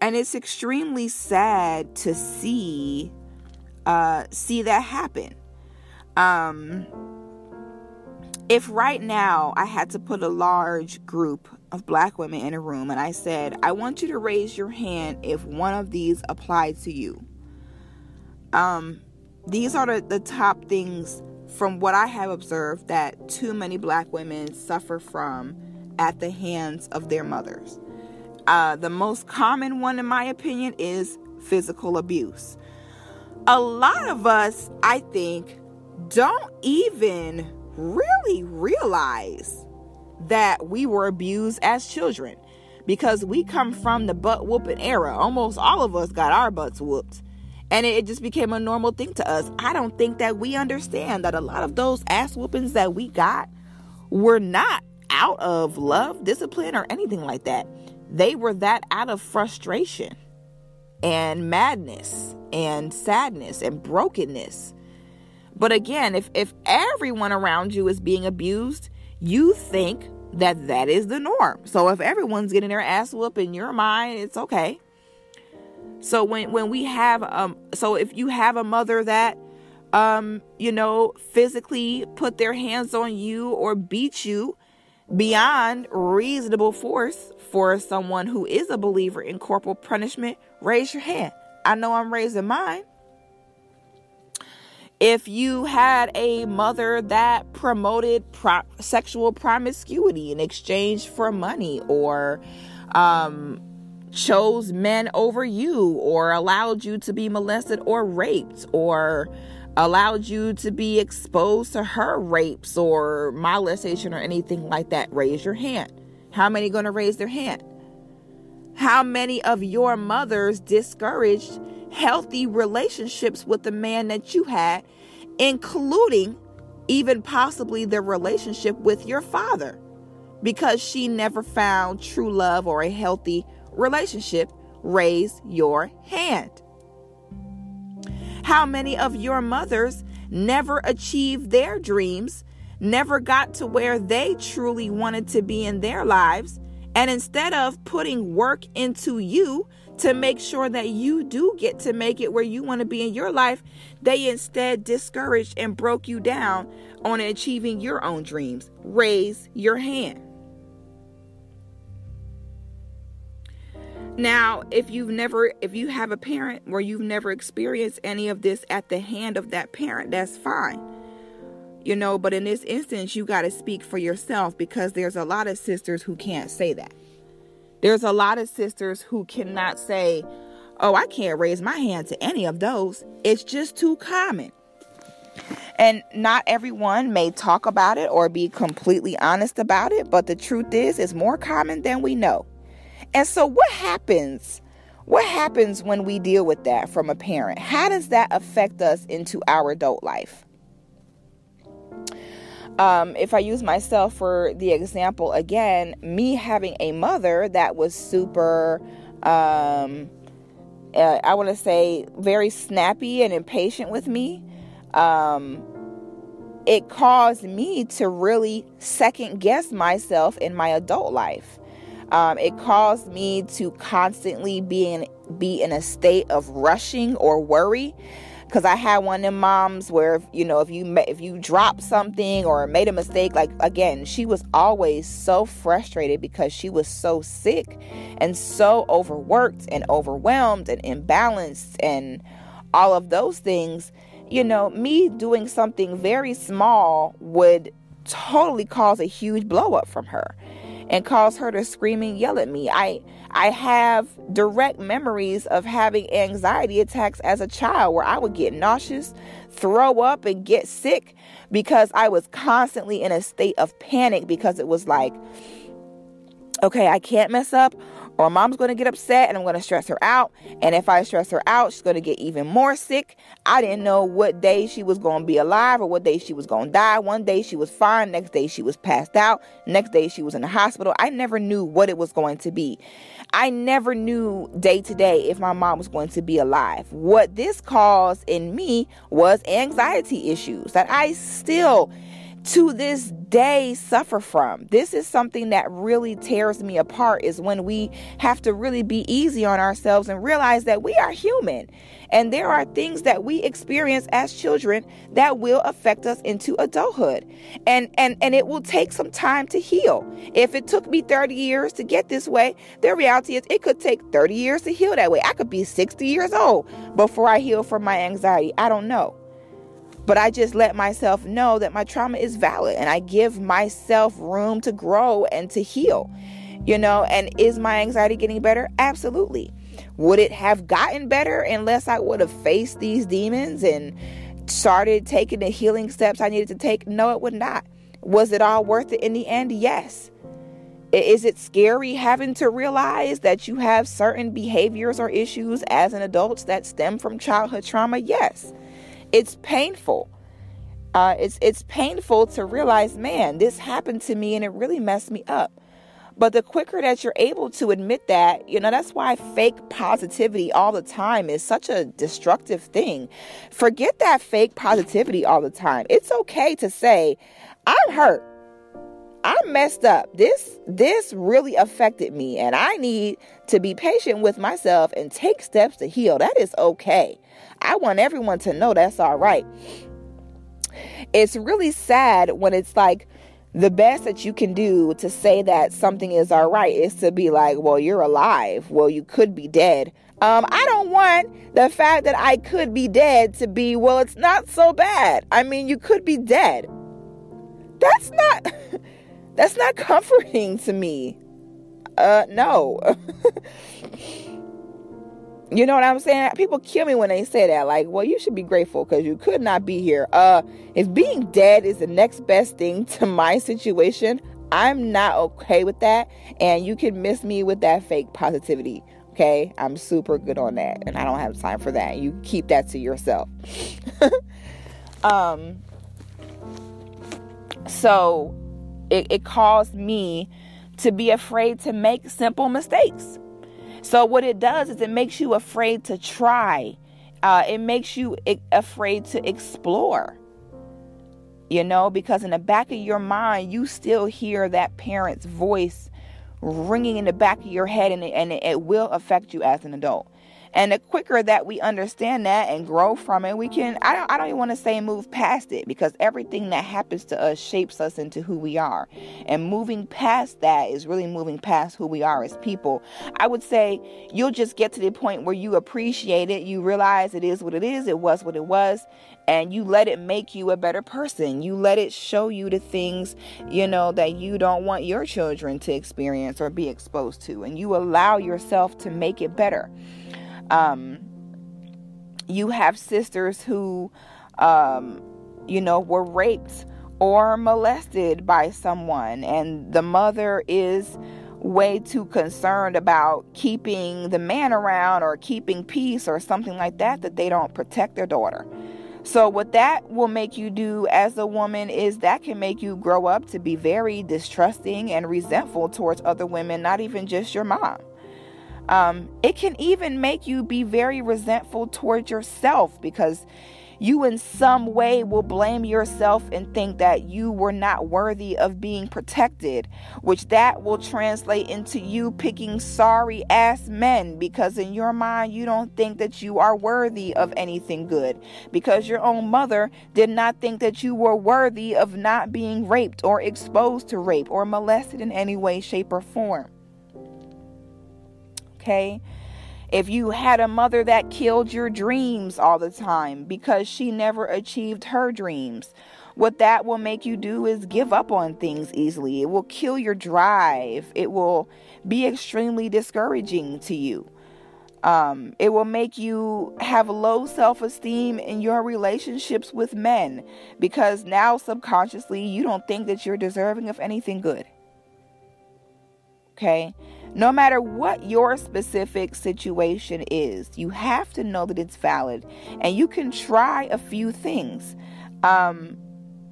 and it's extremely sad to see uh, see that happen. Um, if right now I had to put a large group of black women in a room and I said, I want you to raise your hand if one of these applied to you. Um, these are the, the top things from what I have observed that too many black women suffer from at the hands of their mothers. Uh, the most common one, in my opinion, is physical abuse. A lot of us, I think, don't even really realize that we were abused as children because we come from the butt whooping era. Almost all of us got our butts whooped. And it just became a normal thing to us. I don't think that we understand that a lot of those ass whoopings that we got were not out of love, discipline, or anything like that. They were that out of frustration and madness and sadness and brokenness. But again, if, if everyone around you is being abused, you think that that is the norm. So if everyone's getting their ass whooped in your mind, it's okay. So when when we have um so if you have a mother that um you know physically put their hands on you or beat you beyond reasonable force for someone who is a believer in corporal punishment, raise your hand. I know I'm raising mine. If you had a mother that promoted pro- sexual promiscuity in exchange for money or um, chose men over you or allowed you to be molested or raped or allowed you to be exposed to her rapes or molestation or anything like that, raise your hand. How many going to raise their hand? How many of your mothers discouraged healthy relationships with the man that you had, including even possibly the relationship with your father, because she never found true love or a healthy relationship? Raise your hand. How many of your mothers never achieved their dreams never got to where they truly wanted to be in their lives. And instead of putting work into you to make sure that you do get to make it where you want to be in your life, they instead discouraged and broke you down on achieving your own dreams. Raise your hand. Now, if you've never, if you have a parent where you've never experienced any of this at the hand of that parent, that's fine. You know but in this instance you got to speak for yourself because there's a lot of sisters who can't say that. There's a lot of sisters who cannot say oh i can't raise my hand to any of those. It's just too common. And not everyone may talk about it or be completely honest about it but the truth is it's more common than we know and so what happens what happens when we deal with that from a parent how does that affect us into our adult life um, if I use myself for the example again, me having a mother that was super, um, uh, I want to say, very snappy and impatient with me, um, it caused me to really second guess myself in my adult life. Um, it caused me to constantly be in, be in a state of rushing or worry because I had one in moms where you know if you if you drop something or made a mistake, like again, she was always so frustrated because she was so sick and so overworked and overwhelmed and imbalanced and all of those things. You know, me doing something very small would totally cause a huge blow up from her and cause her to scream and yell at me. I I have direct memories of having anxiety attacks as a child where I would get nauseous, throw up, and get sick because I was constantly in a state of panic because it was like, okay, I can't mess up or mom's going to get upset and I'm going to stress her out. And if I stress her out, she's going to get even more sick. I didn't know what day she was going to be alive or what day she was going to die. One day she was fine, next day she was passed out, next day she was in the hospital. I never knew what it was going to be. I never knew day to day if my mom was going to be alive. What this caused in me was anxiety issues that I still to this day suffer from. This is something that really tears me apart is when we have to really be easy on ourselves and realize that we are human and there are things that we experience as children that will affect us into adulthood. And and and it will take some time to heal. If it took me 30 years to get this way, the reality is it could take 30 years to heal that way. I could be 60 years old before I heal from my anxiety. I don't know. But I just let myself know that my trauma is valid and I give myself room to grow and to heal. You know, and is my anxiety getting better? Absolutely. Would it have gotten better unless I would have faced these demons and started taking the healing steps I needed to take? No, it would not. Was it all worth it in the end? Yes. Is it scary having to realize that you have certain behaviors or issues as an adult that stem from childhood trauma? Yes. It's painful. Uh, it's it's painful to realize, man, this happened to me and it really messed me up. But the quicker that you're able to admit that, you know, that's why fake positivity all the time is such a destructive thing. Forget that fake positivity all the time. It's okay to say, I'm hurt. I'm messed up. This this really affected me and I need to be patient with myself and take steps to heal. That is okay. I want everyone to know that's all right. It's really sad when it's like the best that you can do to say that something is all right is to be like, well, you're alive. Well, you could be dead. Um, I don't want the fact that I could be dead to be, well, it's not so bad. I mean, you could be dead. That's not that's not comforting to me. Uh no. You know what I'm saying? People kill me when they say that. Like, well, you should be grateful because you could not be here. Uh, if being dead is the next best thing to my situation, I'm not okay with that. And you can miss me with that fake positivity. Okay, I'm super good on that, and I don't have time for that. You keep that to yourself. um, so it, it caused me to be afraid to make simple mistakes so, what it does is it makes you afraid to try, uh, it makes you afraid to explore. You know, because in the back of your mind, you still hear that parent's voice ringing in the back of your head, and it, and it will affect you as an adult. And the quicker that we understand that and grow from it, we can, I don't, I don't even want to say move past it because everything that happens to us shapes us into who we are. And moving past that is really moving past who we are as people. I would say you'll just get to the point where you appreciate it, you realize it is what it is, it was what it was, and you let it make you a better person. You let it show you the things, you know, that you don't want your children to experience or be exposed to. And you allow yourself to make it better. Um, you have sisters who, um, you know, were raped or molested by someone, and the mother is way too concerned about keeping the man around or keeping peace or something like that that they don't protect their daughter. So, what that will make you do as a woman is that can make you grow up to be very distrusting and resentful towards other women, not even just your mom. Um, it can even make you be very resentful towards yourself because you in some way will blame yourself and think that you were not worthy of being protected, which that will translate into you picking sorry ass men because in your mind you don't think that you are worthy of anything good because your own mother did not think that you were worthy of not being raped or exposed to rape or molested in any way, shape, or form. Okay? If you had a mother that killed your dreams all the time because she never achieved her dreams, what that will make you do is give up on things easily. It will kill your drive. It will be extremely discouraging to you. Um, it will make you have low self esteem in your relationships with men because now subconsciously you don't think that you're deserving of anything good. Okay? No matter what your specific situation is, you have to know that it's valid and you can try a few things. Um,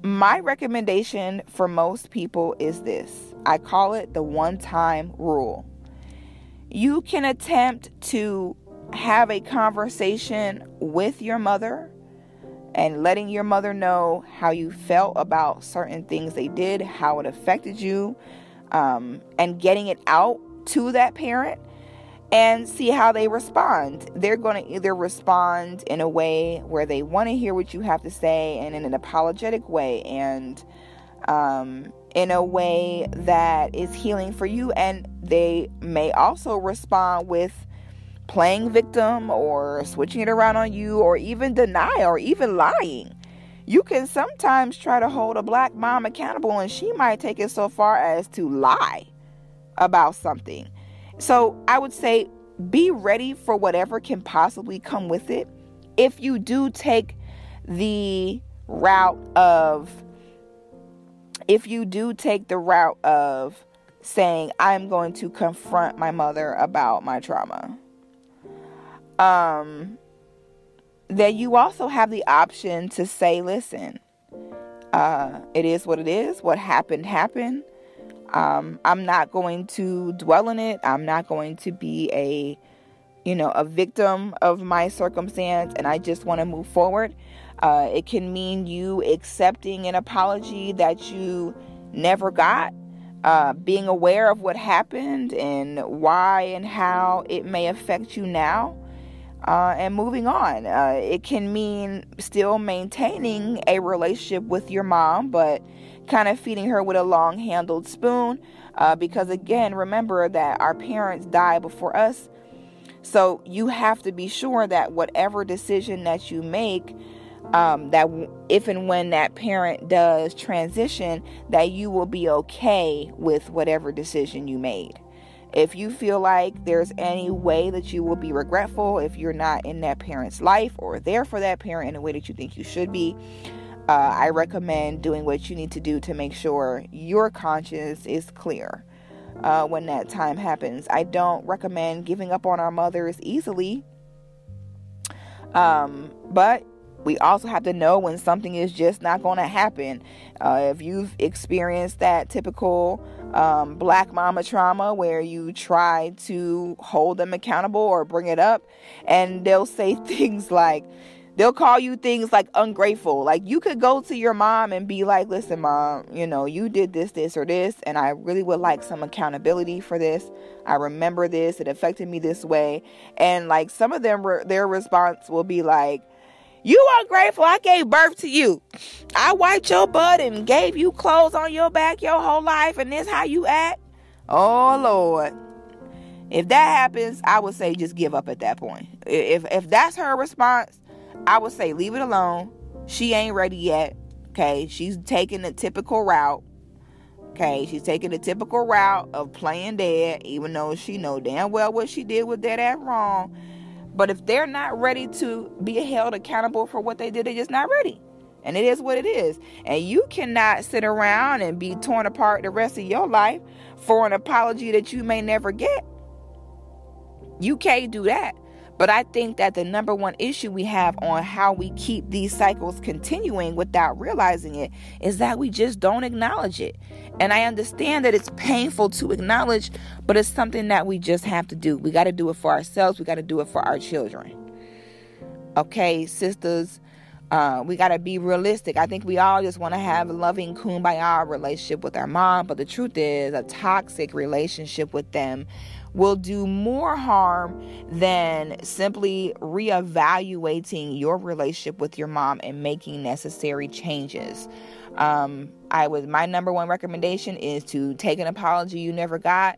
my recommendation for most people is this I call it the one time rule. You can attempt to have a conversation with your mother and letting your mother know how you felt about certain things they did, how it affected you, um, and getting it out to that parent and see how they respond. They're going to either respond in a way where they want to hear what you have to say and in an apologetic way and um, in a way that is healing for you. And they may also respond with playing victim or switching it around on you or even deny or even lying. You can sometimes try to hold a black mom accountable and she might take it so far as to lie about something. So I would say be ready for whatever can possibly come with it. If you do take the route of, if you do take the route of saying, I'm going to confront my mother about my trauma, um, then you also have the option to say, listen, uh, it is what it is. What happened, happened. Um, I'm not going to dwell in it. I'm not going to be a, you know, a victim of my circumstance, and I just want to move forward. Uh, it can mean you accepting an apology that you never got, uh, being aware of what happened and why and how it may affect you now, uh, and moving on. Uh, it can mean still maintaining a relationship with your mom, but kind of feeding her with a long handled spoon. Uh, because again, remember that our parents die before us. So you have to be sure that whatever decision that you make, um, that if and when that parent does transition, that you will be okay with whatever decision you made. If you feel like there's any way that you will be regretful if you're not in that parent's life or there for that parent in a way that you think you should be, uh, I recommend doing what you need to do to make sure your conscience is clear uh, when that time happens. I don't recommend giving up on our mothers easily, um, but we also have to know when something is just not going to happen. Uh, if you've experienced that typical um, black mama trauma where you try to hold them accountable or bring it up, and they'll say things like, They'll call you things like ungrateful. Like you could go to your mom and be like, listen, mom, you know, you did this, this, or this, and I really would like some accountability for this. I remember this, it affected me this way. And like some of them, their response will be like, you are grateful I gave birth to you. I wiped your butt and gave you clothes on your back your whole life, and this how you act? Oh Lord. If that happens, I would say just give up at that point. If if that's her response, I would say leave it alone. She ain't ready yet. Okay, she's taking the typical route. Okay, she's taking the typical route of playing dead, even though she know damn well what she did was dead ass wrong. But if they're not ready to be held accountable for what they did, they're just not ready. And it is what it is. And you cannot sit around and be torn apart the rest of your life for an apology that you may never get. You can't do that. But I think that the number one issue we have on how we keep these cycles continuing without realizing it is that we just don't acknowledge it. And I understand that it's painful to acknowledge, but it's something that we just have to do. We got to do it for ourselves, we got to do it for our children. Okay, sisters, Uh, we got to be realistic. I think we all just want to have a loving kumbaya relationship with our mom, but the truth is, a toxic relationship with them will do more harm than simply reevaluating your relationship with your mom and making necessary changes. Um, I would my number one recommendation is to take an apology you never got.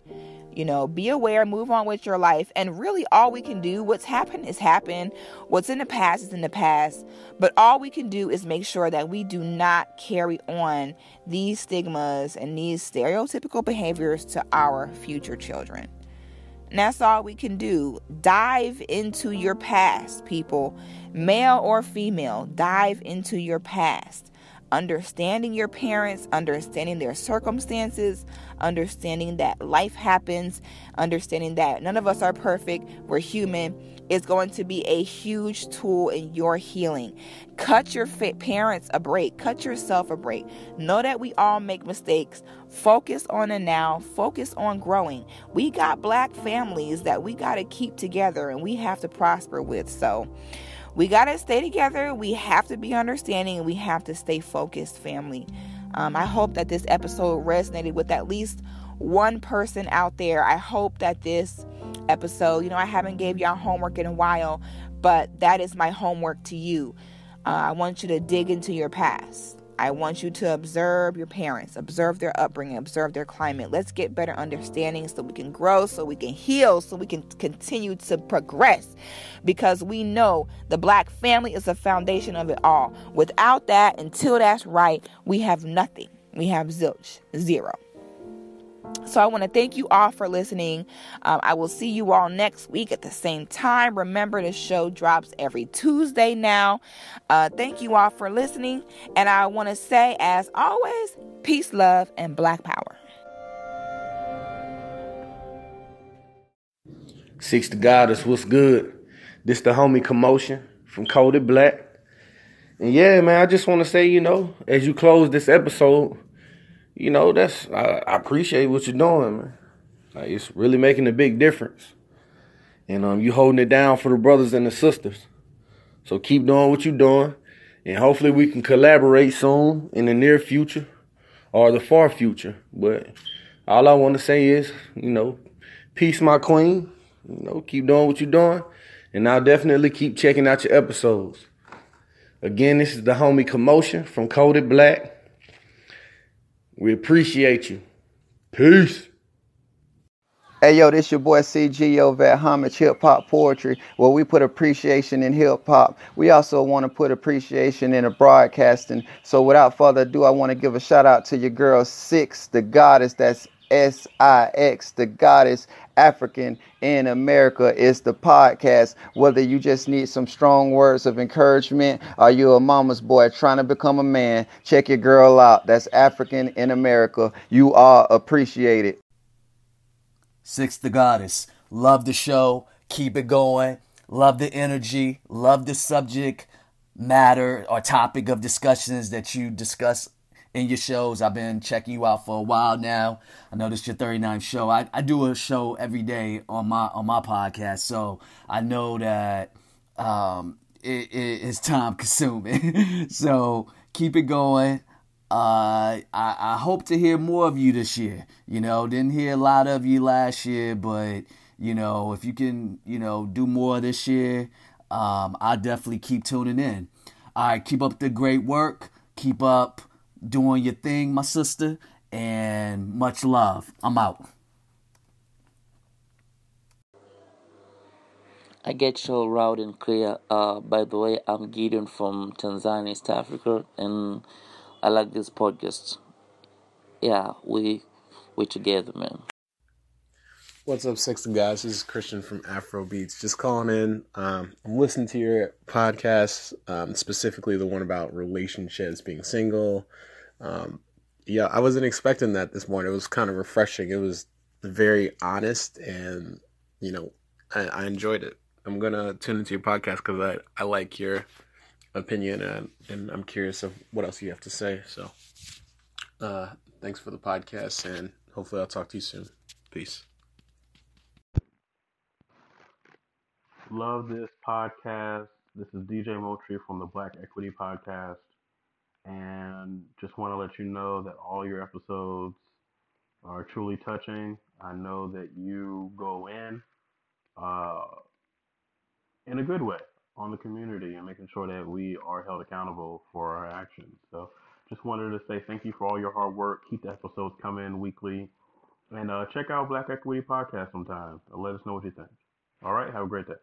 You know, be aware, move on with your life, and really all we can do, what's happened is happened. What's in the past is in the past. But all we can do is make sure that we do not carry on these stigmas and these stereotypical behaviors to our future children. And that's all we can do. Dive into your past, people, male or female. Dive into your past. Understanding your parents, understanding their circumstances, understanding that life happens, understanding that none of us are perfect, we're human, is going to be a huge tool in your healing. Cut your parents a break, cut yourself a break. Know that we all make mistakes. Focus on the now, focus on growing. We got black families that we got to keep together and we have to prosper with. So, we got to stay together. We have to be understanding and we have to stay focused, family. Um, I hope that this episode resonated with at least one person out there. I hope that this episode, you know, I haven't gave y'all homework in a while, but that is my homework to you. Uh, I want you to dig into your past. I want you to observe your parents, observe their upbringing, observe their climate. Let's get better understanding so we can grow, so we can heal, so we can continue to progress. Because we know the black family is the foundation of it all. Without that, until that's right, we have nothing. We have zilch, zero. So I want to thank you all for listening. Um, I will see you all next week at the same time. Remember, the show drops every Tuesday now. Uh, thank you all for listening. And I want to say, as always, peace, love, and black power. Six the Goddess, what's good? This the homie commotion from Coded Black. And yeah, man, I just want to say, you know, as you close this episode, you know, that's I, I, appreciate what you're doing, man. Like it's really making a big difference. And um you holding it down for the brothers and the sisters. So keep doing what you're doing. And hopefully we can collaborate soon in the near future or the far future. But all I want to say is, you know, peace, my queen. You know, keep doing what you're doing. And I'll definitely keep checking out your episodes. Again, this is the homie Commotion from Coded Black. We appreciate you. Peace. Hey yo, this your boy CG over at Homage Hip Hop Poetry, where we put appreciation in hip hop. We also want to put appreciation in a broadcasting. So without further ado, I want to give a shout out to your girl Six, the goddess. That's S I X, the goddess African in America is the podcast. Whether you just need some strong words of encouragement or you a mama's boy trying to become a man, check your girl out. That's African in America. You are appreciated. Six the Goddess. Love the show. Keep it going. Love the energy. Love the subject matter or topic of discussions that you discuss in your shows. I've been checking you out for a while now. I know this is your 39th show. I, I do a show every day on my on my podcast, so I know that um, it, it, it's time consuming. so keep it going. Uh, I, I hope to hear more of you this year. You know, didn't hear a lot of you last year, but you know, if you can, you know, do more this year, um, I definitely keep tuning in. All right, keep up the great work. Keep up doing your thing, my sister, and much love. I'm out. I get you loud and clear. Uh, by the way, I'm Gideon from Tanzania, East Africa, and I like this podcast. Yeah, we we together, man. What's up, Six the Goddess? This is Christian from Afro Beats. Just calling in. Um, I'm listening to your podcast, um, specifically the one about relationships, being single. Um, yeah, I wasn't expecting that this morning. It was kind of refreshing. It was very honest, and you know, I, I enjoyed it. I'm gonna tune into your podcast because I, I like your opinion, and, and I'm curious of what else you have to say. So, uh, thanks for the podcast, and hopefully, I'll talk to you soon. Peace. Love this podcast. This is DJ Moultrie from the Black Equity Podcast. And just want to let you know that all your episodes are truly touching. I know that you go in uh, in a good way on the community and making sure that we are held accountable for our actions. So just wanted to say thank you for all your hard work. Keep the episodes coming weekly. And uh, check out Black Equity Podcast sometime. Let us know what you think. All right. Have a great day.